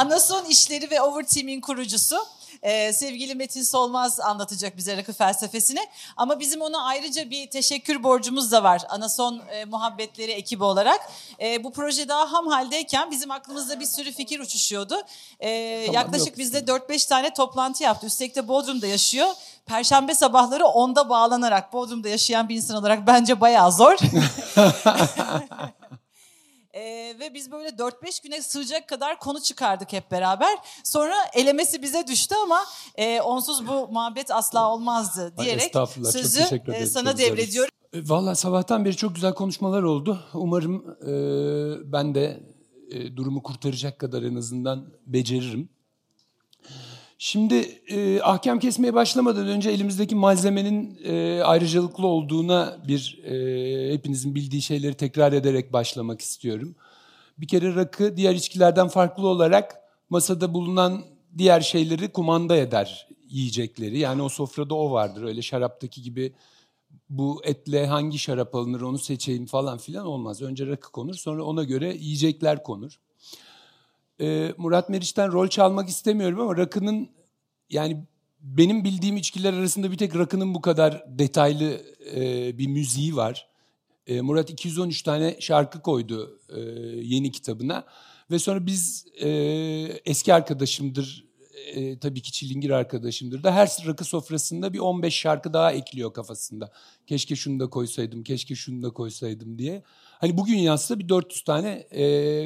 Anason İşleri ve Overteam'in kurucusu. Ee, sevgili Metin Solmaz anlatacak bize rakı felsefesini. Ama bizim ona ayrıca bir teşekkür borcumuz da var Anason e, Muhabbetleri ekibi olarak. E, bu proje daha ham haldeyken bizim aklımızda bir sürü fikir uçuşuyordu. E, Tamam, yaklaşık yok. bizde 4-5 tane toplantı yaptı. Üstelik de Bodrum'da yaşıyor. Perşembe sabahları onda bağlanarak Bodrum'da yaşayan bir insan olarak bence bayağı zor. Ee, ve biz böyle 4-5 güne sığacak kadar konu çıkardık hep beraber. Sonra elemesi bize düştü ama e, onsuz bu muhabbet asla olmazdı diyerek sözü e, sana devrediyorum. E, Valla sabahtan beri çok güzel konuşmalar oldu. Umarım e, ben de e, durumu kurtaracak kadar en azından beceririm. Şimdi e, ahkam kesmeye başlamadan önce elimizdeki malzemenin e, ayrıcalıklı olduğuna bir e, hepinizin bildiği şeyleri tekrar ederek başlamak istiyorum. Bir kere rakı diğer içkilerden farklı olarak masada bulunan diğer şeyleri kumanda eder yiyecekleri. Yani o sofrada o vardır. Öyle şaraptaki gibi bu etle hangi şarap alınır onu seçeyim falan filan olmaz. Önce rakı konur sonra ona göre yiyecekler konur. Ee, Murat Meriç'ten rol çalmak istemiyorum ama rakının yani benim bildiğim içkiler arasında bir tek rakının bu kadar detaylı e, bir müziği var. E, Murat 213 tane şarkı koydu e, yeni kitabına ve sonra biz eski arkadaşımdır tabii ki Çilingir arkadaşımdır da her rakı sofrasında bir 15 şarkı daha ekliyor kafasında. Keşke şunu da koysaydım, keşke şunu da koysaydım diye. Hani bugün yazsa bir 400 tane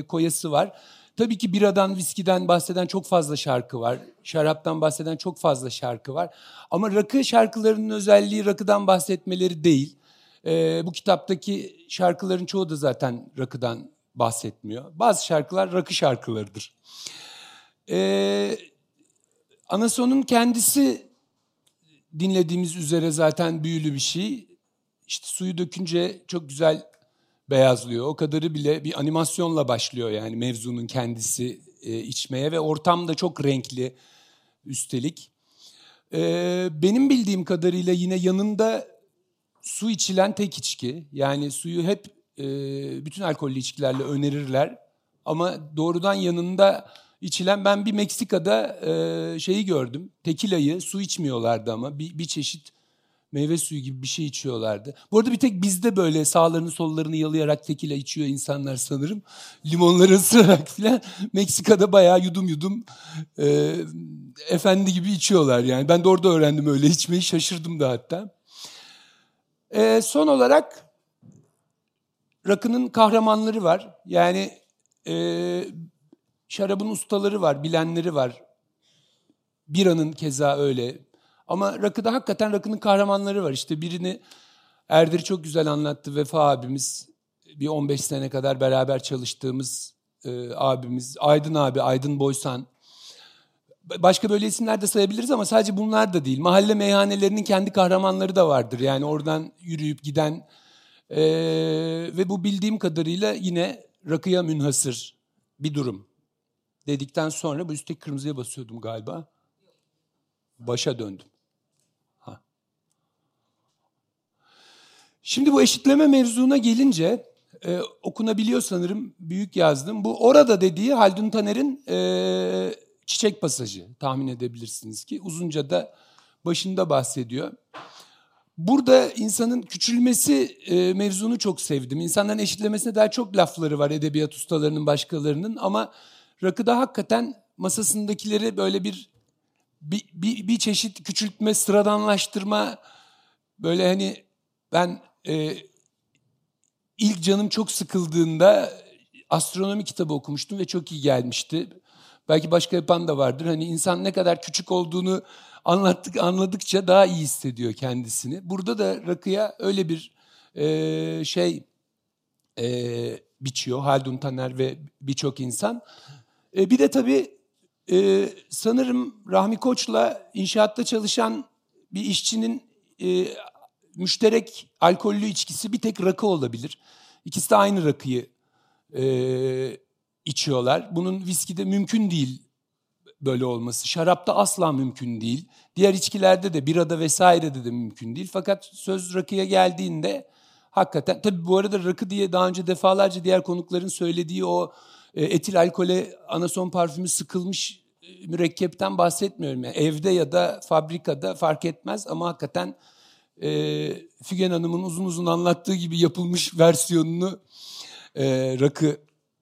koyası var. Tabii ki biradan, viskiden bahseden çok fazla şarkı var. Şaraptan bahseden çok fazla şarkı var. Ama rakı şarkılarının özelliği rakıdan bahsetmeleri değil. Ee, bu kitaptaki şarkıların çoğu da zaten rakıdan bahsetmiyor. Bazı şarkılar rakı şarkılarıdır. Ee, Anason'un kendisi dinlediğimiz üzere zaten büyülü bir şey. İşte suyu dökünce çok güzel beyazlıyor. O kadarı bile bir animasyonla başlıyor yani mevzunun kendisi e, içmeye ve ortam da çok renkli üstelik. Ee, benim bildiğim kadarıyla yine yanında su içilen tek içki. Yani suyu hep e, bütün alkollü içkilerle önerirler. Ama doğrudan yanında içilen ben bir Meksika'da e, şeyi gördüm. Tekilayı su içmiyorlardı ama bir, bir çeşit meyve suyu gibi bir şey içiyorlardı. Bu arada bir tek bizde böyle sağlarını sollarını yalayarak tekila içiyor insanlar sanırım. Limonları ısırarak filan. Meksika'da bayağı yudum yudum e, efendi gibi içiyorlar yani. Ben de orada öğrendim öyle içmeyi şaşırdım da hatta. E, son olarak rakının kahramanları var. Yani e, şarabın ustaları var, bilenleri var. Biranın keza öyle. Ama rakıda hakikaten rakının kahramanları var. İşte birini Erdir çok güzel anlattı Vefa abimiz. Bir 15 sene kadar beraber çalıştığımız e, abimiz. Aydın abi, Aydın Boysan. Başka böyle isimler de sayabiliriz ama sadece bunlar da değil. Mahalle meyhanelerinin kendi kahramanları da vardır. Yani oradan yürüyüp giden e, ve bu bildiğim kadarıyla yine rakıya münhasır bir durum. Dedikten sonra bu üstteki kırmızıya basıyordum galiba. Başa döndüm. Şimdi bu eşitleme mevzuna gelince e, okunabiliyor sanırım büyük yazdım. Bu orada dediği Haldun Taner'in e, çiçek pasajı tahmin edebilirsiniz ki uzunca da başında bahsediyor. Burada insanın küçülmesi e, mevzunu çok sevdim. İnsanların eşitlemesine daha çok lafları var edebiyat ustalarının başkalarının ama rakıda hakikaten masasındakileri böyle bir bir, bir, bir çeşit küçültme, sıradanlaştırma böyle hani ben e, ilk canım çok sıkıldığında astronomi kitabı okumuştum ve çok iyi gelmişti. Belki başka yapan da vardır. Hani insan ne kadar küçük olduğunu anlattık anladıkça daha iyi hissediyor kendisini. Burada da rakıya öyle bir e, şey e, biçiyor Haldun Taner ve birçok insan. E, bir de tabii e, sanırım Rahmi Koç'la inşaatta çalışan bir işçinin e, müşterek alkollü içkisi bir tek rakı olabilir. İkisi de aynı rakıyı e, içiyorlar. Bunun viskide mümkün değil böyle olması. Şarapta asla mümkün değil. Diğer içkilerde de birada vesairede de mümkün değil. Fakat söz rakıya geldiğinde hakikaten tabii bu arada rakı diye daha önce defalarca diğer konukların söylediği o e, etil alkole anason parfümü sıkılmış e, mürekkepten bahsetmiyorum. Yani evde ya da fabrikada fark etmez ama hakikaten e, Fügen Hanım'ın uzun uzun anlattığı gibi yapılmış versiyonunu e, rakı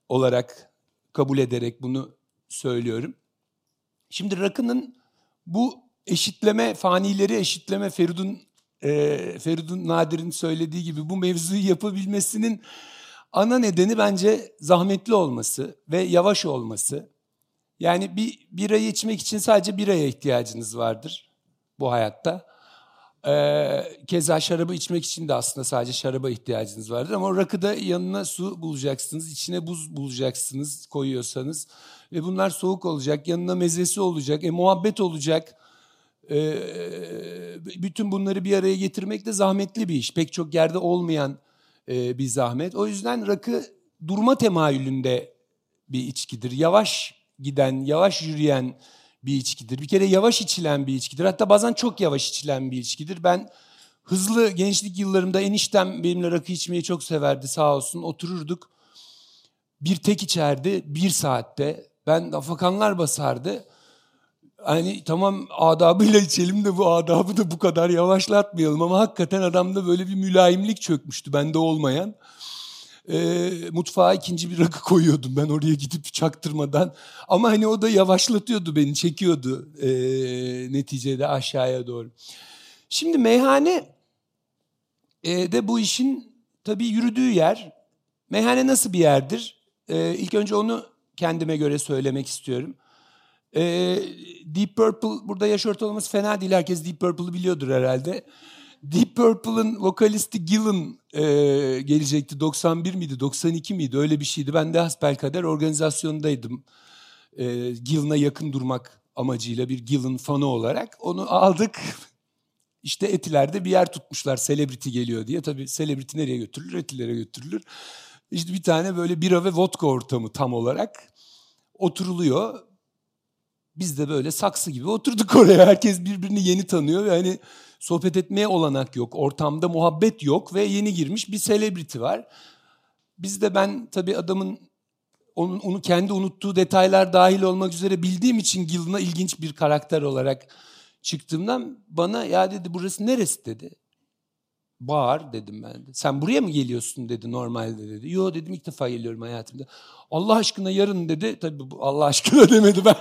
olarak kabul ederek bunu söylüyorum. Şimdi rakının bu eşitleme, fanileri eşitleme Feridun e, Feridun Nadir'in söylediği gibi bu mevzuyu yapabilmesinin ana nedeni bence zahmetli olması ve yavaş olması. Yani bir birayı içmek için sadece biraya ihtiyacınız vardır bu hayatta. Ee, keza şarabı içmek için de aslında sadece şaraba ihtiyacınız vardır. Ama rakıda yanına su bulacaksınız, içine buz bulacaksınız koyuyorsanız. Ve bunlar soğuk olacak, yanına mezesi olacak, e, muhabbet olacak. E, bütün bunları bir araya getirmek de zahmetli bir iş. Pek çok yerde olmayan e, bir zahmet. O yüzden rakı durma temayülünde bir içkidir. Yavaş giden, yavaş yürüyen bir içkidir. Bir kere yavaş içilen bir içkidir. Hatta bazen çok yavaş içilen bir içkidir. Ben hızlı gençlik yıllarımda eniştem benimle rakı içmeyi çok severdi sağ olsun. Otururduk. Bir tek içerdi bir saatte. Ben afakanlar basardı. Hani tamam adabıyla içelim de bu adabı da bu kadar yavaşlatmayalım. Ama hakikaten adamda böyle bir mülayimlik çökmüştü bende olmayan e, mutfağa ikinci bir rakı koyuyordum ben oraya gidip çaktırmadan. Ama hani o da yavaşlatıyordu beni, çekiyordu e, neticede aşağıya doğru. Şimdi meyhane e, de bu işin tabii yürüdüğü yer. Meyhane nasıl bir yerdir? E, ilk önce onu kendime göre söylemek istiyorum. E, Deep Purple, burada yaş ortalaması fena değil. Herkes Deep Purple'ı biliyordur herhalde. Deep Purple'ın vokalisti Gillen e, gelecekti. 91 miydi, 92 miydi? Öyle bir şeydi. Ben de hasbelkader organizasyondaydım. E, Gillen'a yakın durmak amacıyla bir Gillen fanı olarak. Onu aldık. İşte Etiler'de bir yer tutmuşlar. Celebrity geliyor diye. Tabii Celebrity nereye götürülür? Etilere götürülür. İşte bir tane böyle bira ve vodka ortamı tam olarak oturuluyor. Biz de böyle saksı gibi oturduk oraya. Herkes birbirini yeni tanıyor ve hani sohbet etmeye olanak yok. Ortamda muhabbet yok ve yeni girmiş bir selebriti var. Biz de ben tabii adamın onun, onu kendi unuttuğu detaylar dahil olmak üzere bildiğim için Gilden'a ilginç bir karakter olarak çıktığımdan bana ya dedi burası neresi dedi. Bağır dedim ben de. Sen buraya mı geliyorsun dedi normalde dedi. Yo dedim ilk defa geliyorum hayatımda. Allah aşkına yarın dedi. Tabii Allah aşkına demedi ben.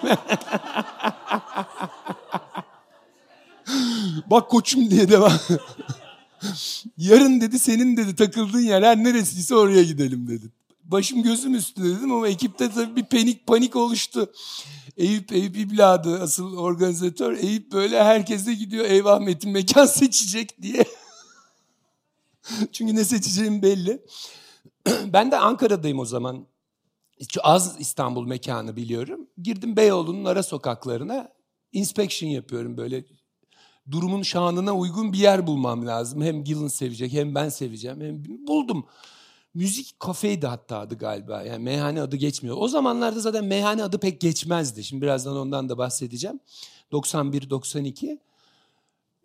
Bak koçum diye devam. Yarın dedi senin dedi takıldığın yer her neresiyse oraya gidelim dedi. Başım gözüm üstü dedim ama ekipte tabii bir panik panik oluştu. Eyüp, Eyüp İbladı asıl organizatör. Eyüp böyle herkese gidiyor eyvah Metin mekan seçecek diye. Çünkü ne seçeceğim belli. ben de Ankara'dayım o zaman. Az İstanbul mekanı biliyorum. Girdim Beyoğlu'nun ara sokaklarına. Inspection yapıyorum böyle durumun şanına uygun bir yer bulmam lazım. Hem Gillen sevecek hem ben seveceğim. Hem buldum. Müzik kafeydi hatta adı galiba. Yani meyhane adı geçmiyor. O zamanlarda zaten meyhane adı pek geçmezdi. Şimdi birazdan ondan da bahsedeceğim. 91-92.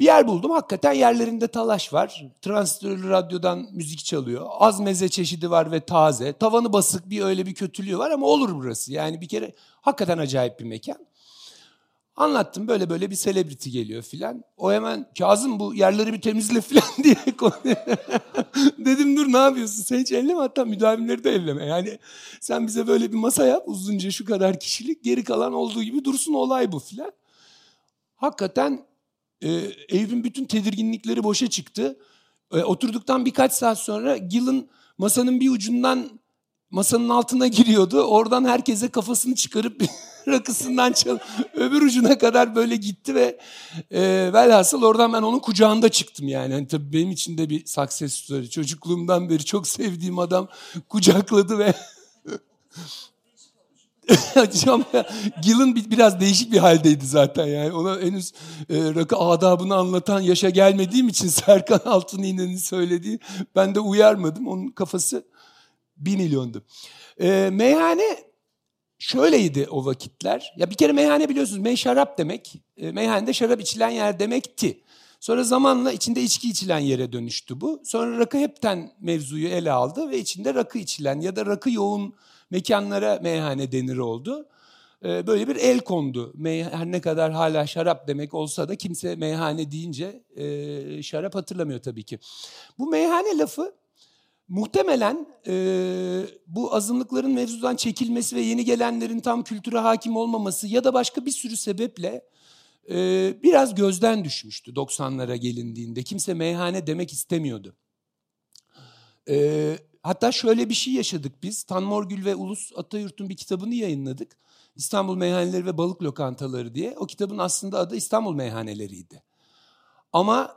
Bir yer buldum. Hakikaten yerlerinde talaş var. Transistörlü radyodan müzik çalıyor. Az meze çeşidi var ve taze. Tavanı basık bir öyle bir kötülüğü var ama olur burası. Yani bir kere hakikaten acayip bir mekan. Anlattım böyle böyle bir selebriti geliyor filan. O hemen Kazım bu yerleri bir temizle filan diye Dedim dur ne yapıyorsun sen hiç elleme hatta müdavimleri de elleme. Yani sen bize böyle bir masa yap uzunca şu kadar kişilik geri kalan olduğu gibi dursun olay bu filan. Hakikaten e, Eyüp'ün bütün tedirginlikleri boşa çıktı. E, oturduktan birkaç saat sonra Gil'in masanın bir ucundan masanın altına giriyordu. Oradan herkese kafasını çıkarıp rakısından çal öbür ucuna kadar böyle gitti ve e, velhasıl oradan ben onun kucağında çıktım yani. yani tabii benim için de bir success story. Çocukluğumdan beri çok sevdiğim adam kucakladı ve Gillen biraz değişik bir haldeydi zaten yani. Ona henüz e, rakı adabını anlatan yaşa gelmediğim için Serkan Altın İğne'nin söylediği ben de uyarmadım. Onun kafası bir milyondu. E, meyhane şöyleydi o vakitler. Ya bir kere meyhane biliyorsunuz mey şarap demek. E, meyhanede şarap içilen yer demekti. Sonra zamanla içinde içki içilen yere dönüştü bu. Sonra rakı hepten mevzuyu ele aldı ve içinde rakı içilen ya da rakı yoğun mekanlara meyhane denir oldu. Ee, böyle bir el kondu. her ne kadar hala şarap demek olsa da kimse meyhane deyince e, şarap hatırlamıyor tabii ki. Bu meyhane lafı muhtemelen e, bu azınlıkların mevzudan çekilmesi ve yeni gelenlerin tam kültüre hakim olmaması ya da başka bir sürü sebeple e, biraz gözden düşmüştü 90'lara gelindiğinde. Kimse meyhane demek istemiyordu. E, hatta şöyle bir şey yaşadık biz. Tanmorgül ve Ulus Atayurt'un bir kitabını yayınladık. İstanbul Meyhaneleri ve Balık Lokantaları diye. O kitabın aslında adı İstanbul Meyhaneleriydi. Ama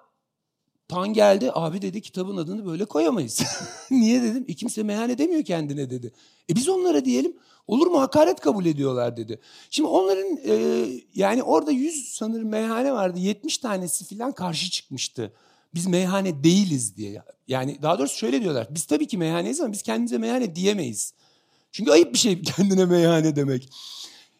Tan geldi abi dedi kitabın adını böyle koyamayız. Niye dedim? E kimse meyhane demiyor kendine dedi. E biz onlara diyelim olur mu hakaret kabul ediyorlar dedi. Şimdi onların e, yani orada 100 sanırım meyhane vardı 70 tanesi falan karşı çıkmıştı. Biz meyhane değiliz diye. Yani daha doğrusu şöyle diyorlar. Biz tabii ki meyhaneyiz ama biz kendimize meyhane diyemeyiz. Çünkü ayıp bir şey kendine meyhane demek.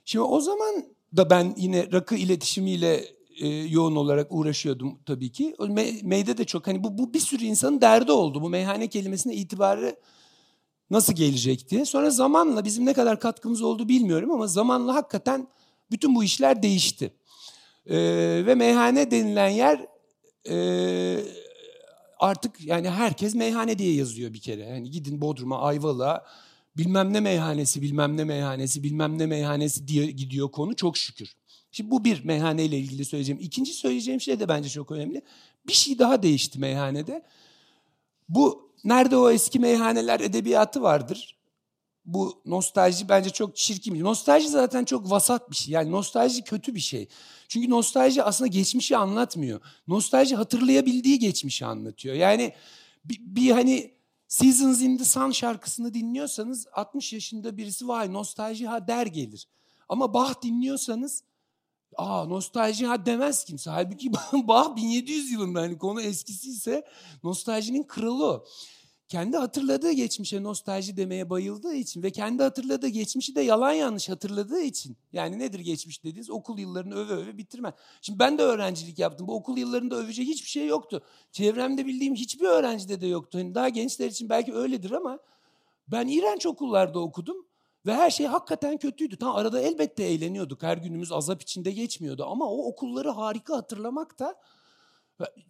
Şimdi o zaman da ben yine rakı iletişimiyle e, yoğun olarak uğraşıyordum tabii ki. Me, meyde de çok hani bu, bu bir sürü insanın derdi oldu. Bu meyhane kelimesine itibarı nasıl gelecek diye. Sonra zamanla bizim ne kadar katkımız oldu bilmiyorum ama zamanla hakikaten bütün bu işler değişti. E, ve meyhane denilen yer e, artık yani herkes meyhane diye yazıyor bir kere. Yani gidin Bodrum'a, Ayvalık'a bilmem ne meyhanesi, bilmem ne meyhanesi, bilmem ne meyhanesi diye gidiyor konu çok şükür. Şimdi bu bir meyhaneyle ilgili söyleyeceğim. İkinci söyleyeceğim şey de bence çok önemli. Bir şey daha değişti meyhanede. Bu nerede o eski meyhaneler edebiyatı vardır. Bu nostalji bence çok çirkin bir Nostalji zaten çok vasat bir şey. Yani nostalji kötü bir şey. Çünkü nostalji aslında geçmişi anlatmıyor. Nostalji hatırlayabildiği geçmişi anlatıyor. Yani bir, bir hani Seasons in the Sun şarkısını dinliyorsanız 60 yaşında birisi vay nostalji ha der gelir. Ama Bach dinliyorsanız aa nostalji ha demez kimse. Halbuki Bach 1700 yılında hani konu eskisi ise nostaljinin kralı o kendi hatırladığı geçmişe nostalji demeye bayıldığı için ve kendi hatırladığı geçmişi de yalan yanlış hatırladığı için. Yani nedir geçmiş dediğiniz okul yıllarını öve öve bitirme. Şimdi ben de öğrencilik yaptım. Bu okul yıllarında övecek hiçbir şey yoktu. Çevremde bildiğim hiçbir öğrencide de yoktu. Hani daha gençler için belki öyledir ama ben iğrenç okullarda okudum. Ve her şey hakikaten kötüydü. Tam arada elbette eğleniyorduk. Her günümüz azap içinde geçmiyordu. Ama o okulları harika hatırlamak da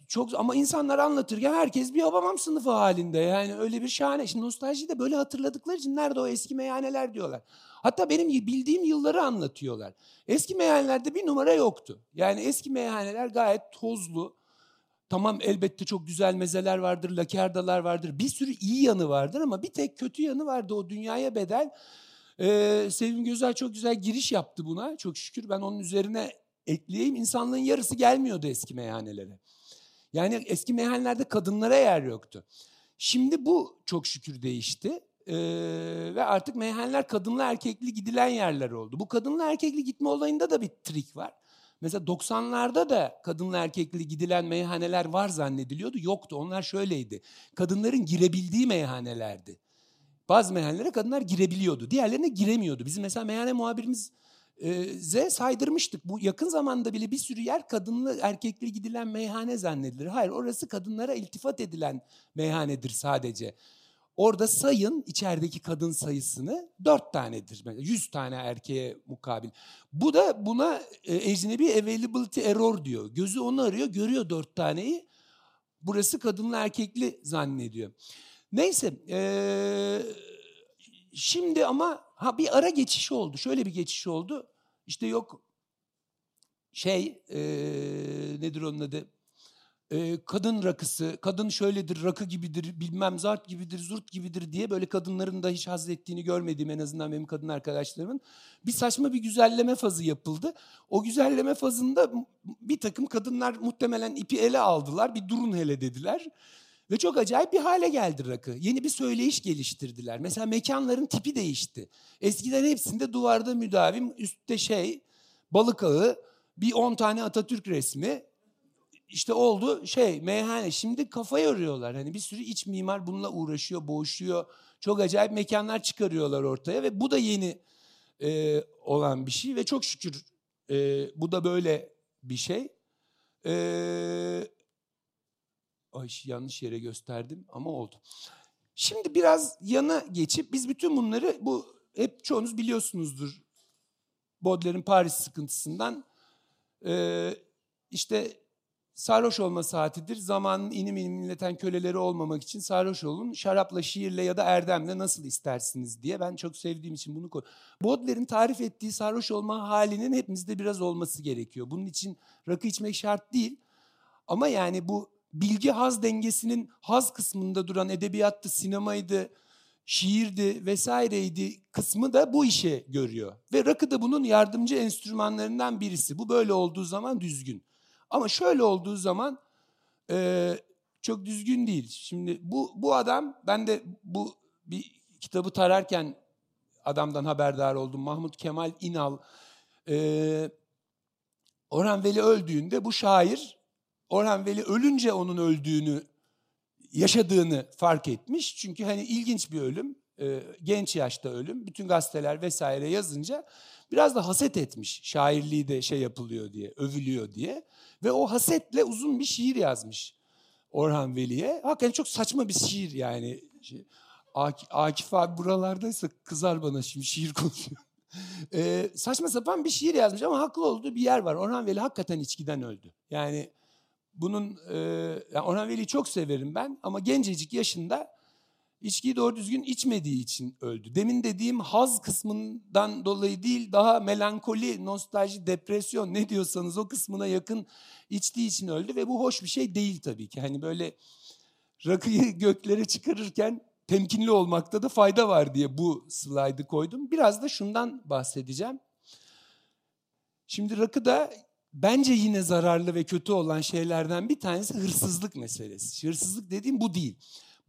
çok ama insanlar anlatırken herkes bir babam sınıfı halinde. Yani öyle bir şahane. Şimdi nostalji de böyle hatırladıkları için nerede o eski meyhaneler diyorlar. Hatta benim bildiğim yılları anlatıyorlar. Eski meyhanelerde bir numara yoktu. Yani eski meyhaneler gayet tozlu. Tamam elbette çok güzel mezeler vardır, lakerdalar vardır. Bir sürü iyi yanı vardır ama bir tek kötü yanı vardı o dünyaya bedel. Ee, Sevim Gözel çok güzel giriş yaptı buna. Çok şükür ben onun üzerine ekleyeyim. İnsanlığın yarısı gelmiyordu eski meyhanelere. Yani eski meyhanelerde kadınlara yer yoktu. Şimdi bu çok şükür değişti. Ee, ve artık meyhaneler kadınlı erkekli gidilen yerler oldu. Bu kadınlı erkekli gitme olayında da bir trik var. Mesela 90'larda da kadınlı erkekli gidilen meyhaneler var zannediliyordu. Yoktu. Onlar şöyleydi. Kadınların girebildiği meyhanelerdi. Bazı meyhanelere kadınlar girebiliyordu. Diğerlerine giremiyordu. Bizim mesela meyhane muhabirimiz Z saydırmıştık. Bu yakın zamanda bile bir sürü yer kadınlı erkekli gidilen meyhane zannedilir. Hayır orası kadınlara iltifat edilen meyhanedir sadece. Orada sayın içerideki kadın sayısını dört tanedir. Yüz tane erkeğe mukabil. Bu da buna e, ecnebi availability error diyor. Gözü onu arıyor, görüyor dört taneyi. Burası kadınlı erkekli zannediyor. Neyse, ee, şimdi ama ha bir ara geçiş oldu. Şöyle bir geçiş oldu. İşte yok şey e, nedir onun adı? E, kadın rakısı, kadın şöyledir, rakı gibidir, bilmem zart gibidir, zurt gibidir diye böyle kadınların da hiç haz ettiğini görmediğim en azından benim kadın arkadaşlarımın bir saçma bir güzelleme fazı yapıldı. O güzelleme fazında bir takım kadınlar muhtemelen ipi ele aldılar, bir durun hele dediler. Ve çok acayip bir hale geldi rakı. Yeni bir söyleyiş geliştirdiler. Mesela mekanların tipi değişti. Eskiden hepsinde duvarda müdavim, üstte şey, balık ağı, bir on tane Atatürk resmi. İşte oldu şey meyhane. Şimdi kafa yoruyorlar. Hani bir sürü iç mimar bununla uğraşıyor, boğuşuyor. Çok acayip mekanlar çıkarıyorlar ortaya ve bu da yeni e, olan bir şey ve çok şükür e, bu da böyle bir şey. E, Ay yanlış yere gösterdim ama oldu. Şimdi biraz yana geçip biz bütün bunları bu hep çoğunuz biliyorsunuzdur. Baudelaire'in Paris sıkıntısından e, işte sarhoş olma saatidir. Zamanın inim inim inleten köleleri olmamak için sarhoş olun. Şarapla, şiirle ya da erdemle nasıl istersiniz diye. Ben çok sevdiğim için bunu koy. Baudelaire'in tarif ettiği sarhoş olma halinin hepimizde biraz olması gerekiyor. Bunun için rakı içmek şart değil. Ama yani bu bilgi haz dengesinin haz kısmında duran edebiyattı, sinemaydı, şiirdi vesaireydi kısmı da bu işe görüyor. Ve rakı da bunun yardımcı enstrümanlarından birisi. Bu böyle olduğu zaman düzgün. Ama şöyle olduğu zaman e, çok düzgün değil. Şimdi bu, bu adam, ben de bu bir kitabı tararken adamdan haberdar oldum. Mahmut Kemal İnal. E, Orhan Veli öldüğünde bu şair Orhan Veli ölünce onun öldüğünü yaşadığını fark etmiş. Çünkü hani ilginç bir ölüm, e, genç yaşta ölüm. Bütün gazeteler vesaire yazınca biraz da haset etmiş. Şairliği de şey yapılıyor diye, övülüyor diye. Ve o hasetle uzun bir şiir yazmış Orhan Veli'ye. Hakikaten çok saçma bir şiir yani. Akif abi buralardaysa kızar bana şimdi şiir konuşuyor. ee, saçma sapan bir şiir yazmış ama haklı olduğu bir yer var. Orhan Veli hakikaten içkiden öldü. Yani bunun e, yani Orhan Veli'yi çok severim ben ama gencecik yaşında içkiyi doğru düzgün içmediği için öldü. Demin dediğim haz kısmından dolayı değil daha melankoli, nostalji, depresyon ne diyorsanız o kısmına yakın içtiği için öldü ve bu hoş bir şey değil tabii ki. Hani böyle rakıyı göklere çıkarırken temkinli olmakta da fayda var diye bu slaydı koydum. Biraz da şundan bahsedeceğim. Şimdi rakı da bence yine zararlı ve kötü olan şeylerden bir tanesi hırsızlık meselesi. Hırsızlık dediğim bu değil.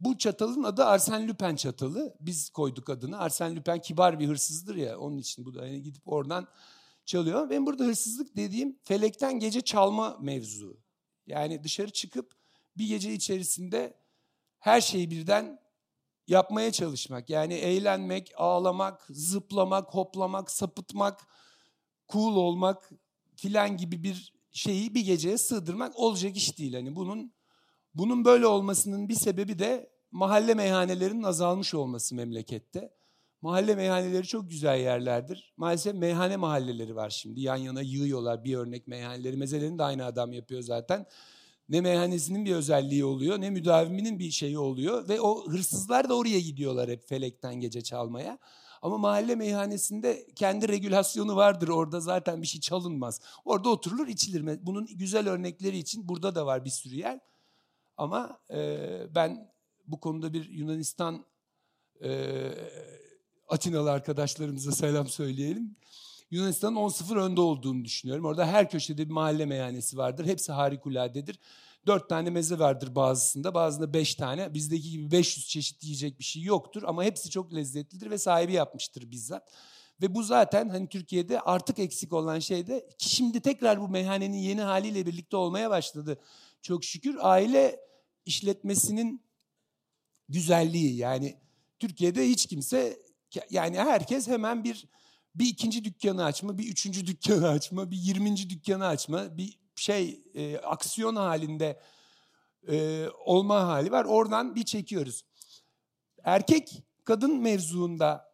Bu çatalın adı Arsen Lupin çatalı. Biz koyduk adını. Arsen Lupin kibar bir hırsızdır ya. Onun için bu da yani gidip oradan çalıyor. Ben burada hırsızlık dediğim felekten gece çalma mevzu. Yani dışarı çıkıp bir gece içerisinde her şeyi birden yapmaya çalışmak. Yani eğlenmek, ağlamak, zıplamak, hoplamak, sapıtmak, cool olmak filan gibi bir şeyi bir geceye sığdırmak olacak iş değil. Hani bunun bunun böyle olmasının bir sebebi de mahalle meyhanelerinin azalmış olması memlekette. Mahalle meyhaneleri çok güzel yerlerdir. Maalesef meyhane mahalleleri var şimdi. Yan yana yığıyorlar bir örnek meyhaneleri. Mezelerini de aynı adam yapıyor zaten. Ne meyhanesinin bir özelliği oluyor ne müdaviminin bir şeyi oluyor. Ve o hırsızlar da oraya gidiyorlar hep felekten gece çalmaya. Ama mahalle meyhanesinde kendi regülasyonu vardır. Orada zaten bir şey çalınmaz. Orada oturulur içilir. Bunun güzel örnekleri için burada da var bir sürü yer. Ama e, ben bu konuda bir Yunanistan e, Atinalı arkadaşlarımıza selam söyleyelim. Yunanistan'ın 10-0 önde olduğunu düşünüyorum. Orada her köşede bir mahalle meyhanesi vardır. Hepsi harikuladedir. Dört tane meze vardır bazısında, bazısında beş tane. Bizdeki gibi 500 çeşit yiyecek bir şey yoktur ama hepsi çok lezzetlidir ve sahibi yapmıştır bizzat. Ve bu zaten hani Türkiye'de artık eksik olan şey de ki şimdi tekrar bu meyhanenin yeni haliyle birlikte olmaya başladı. Çok şükür aile işletmesinin güzelliği yani Türkiye'de hiç kimse yani herkes hemen bir bir ikinci dükkanı açma, bir üçüncü dükkanı açma, bir yirminci dükkanı açma, bir şey e, aksiyon halinde e, olma hali var. Oradan bir çekiyoruz. Erkek kadın mevzuunda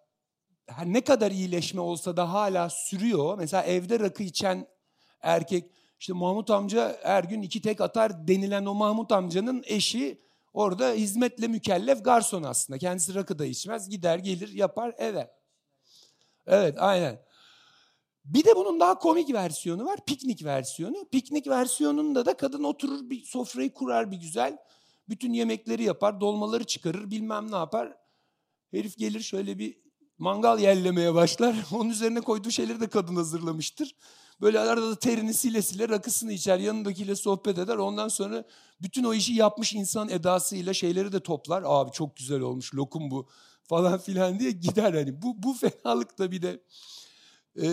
ne kadar iyileşme olsa da hala sürüyor. Mesela evde rakı içen erkek işte Mahmut amca her gün iki tek atar denilen o Mahmut amcanın eşi orada hizmetle mükellef garson aslında. Kendisi rakı da içmez gider gelir yapar eve. Evet aynen. Bir de bunun daha komik versiyonu var. Piknik versiyonu. Piknik versiyonunda da kadın oturur bir sofrayı kurar bir güzel. Bütün yemekleri yapar, dolmaları çıkarır, bilmem ne yapar. Herif gelir şöyle bir mangal yerlemeye başlar. Onun üzerine koyduğu şeyleri de kadın hazırlamıştır. Böyle arada da terini sile sile rakısını içer, yanındakiyle sohbet eder. Ondan sonra bütün o işi yapmış insan edasıyla şeyleri de toplar. Abi çok güzel olmuş lokum bu falan filan diye gider. Hani bu, bu fenalık da bir de ee,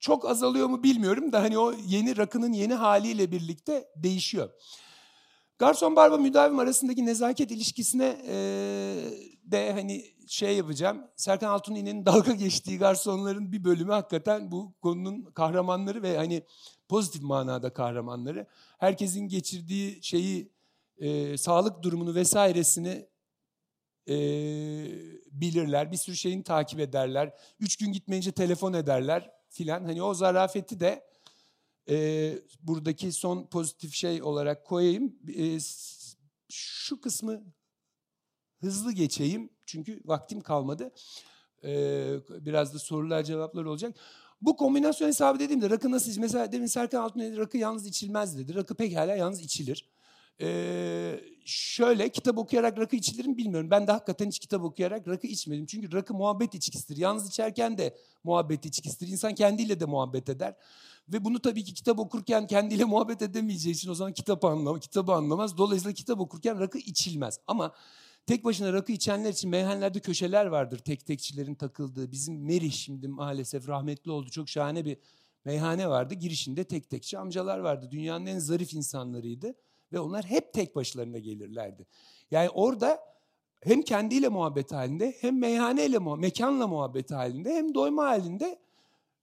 çok azalıyor mu bilmiyorum da hani o yeni rakının yeni haliyle birlikte değişiyor. Garson barba müdavim arasındaki nezaket ilişkisine e, de hani şey yapacağım. Serkan Altuni'nin dalga geçtiği garsonların bir bölümü hakikaten bu konunun kahramanları ve hani pozitif manada kahramanları. Herkesin geçirdiği şeyi, e, sağlık durumunu vesairesini e, bilirler. Bir sürü şeyini takip ederler. Üç gün gitmeyince telefon ederler filan. Hani o zarafeti de e, buradaki son pozitif şey olarak koyayım. E, şu kısmı hızlı geçeyim çünkü vaktim kalmadı. Ee, biraz da sorular cevaplar olacak. Bu kombinasyon hesabı dediğimde rakı nasıl? Mesela demin Serkan dedi rakı yalnız içilmez dedi. Rakı pekala yalnız içilir. Ee, şöyle kitap okuyarak rakı içilir mi bilmiyorum. Ben de hakikaten hiç kitap okuyarak rakı içmedim. Çünkü rakı muhabbet içkisidir. Yalnız içerken de muhabbet içkisidir. İnsan kendiyle de muhabbet eder. Ve bunu tabii ki kitap okurken kendiyle muhabbet edemeyeceği için o zaman kitap anlamaz, kitabı anlamaz. Dolayısıyla kitap okurken rakı içilmez. Ama tek başına rakı içenler için meyhanelerde köşeler vardır. Tek tekçilerin takıldığı. Bizim Merih şimdi maalesef rahmetli oldu. Çok şahane bir meyhane vardı. Girişinde tek tekçi amcalar vardı. Dünyanın en zarif insanlarıydı. Ve onlar hep tek başlarına gelirlerdi. Yani orada hem kendiyle muhabbet halinde hem meyhaneyle, mekanla muhabbet halinde hem doyma halinde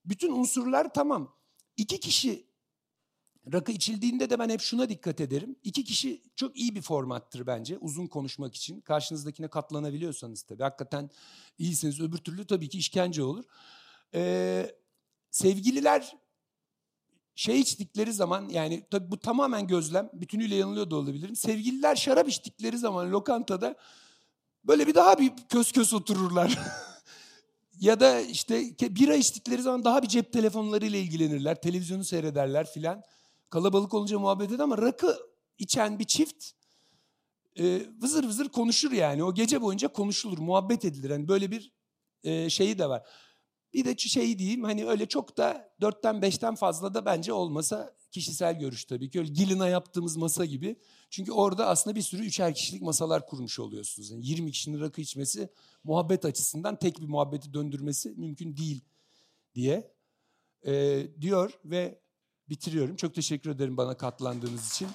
bütün unsurlar tamam. İki kişi rakı içildiğinde de ben hep şuna dikkat ederim. İki kişi çok iyi bir formattır bence uzun konuşmak için. Karşınızdakine katlanabiliyorsanız tabii. Hakikaten iyisiniz öbür türlü tabii ki işkence olur. Ee, sevgililer şey içtikleri zaman yani tabii bu tamamen gözlem. Bütünüyle yanılıyor da olabilirim. Sevgililer şarap içtikleri zaman lokantada böyle bir daha bir kös kös otururlar. ya da işte bira içtikleri zaman daha bir cep telefonlarıyla ilgilenirler. Televizyonu seyrederler filan. Kalabalık olunca muhabbet eder ama rakı içen bir çift e, vızır vızır konuşur yani. O gece boyunca konuşulur, muhabbet edilir. Yani böyle bir e, şeyi de var. Bir de şey diyeyim hani öyle çok da dörtten beşten fazla da bence olmasa kişisel görüş tabii ki. Öyle Gilina yaptığımız masa gibi. Çünkü orada aslında bir sürü üçer kişilik masalar kurmuş oluyorsunuz. Yani 20 kişinin rakı içmesi muhabbet açısından tek bir muhabbeti döndürmesi mümkün değil diye e, diyor ve bitiriyorum. Çok teşekkür ederim bana katlandığınız için.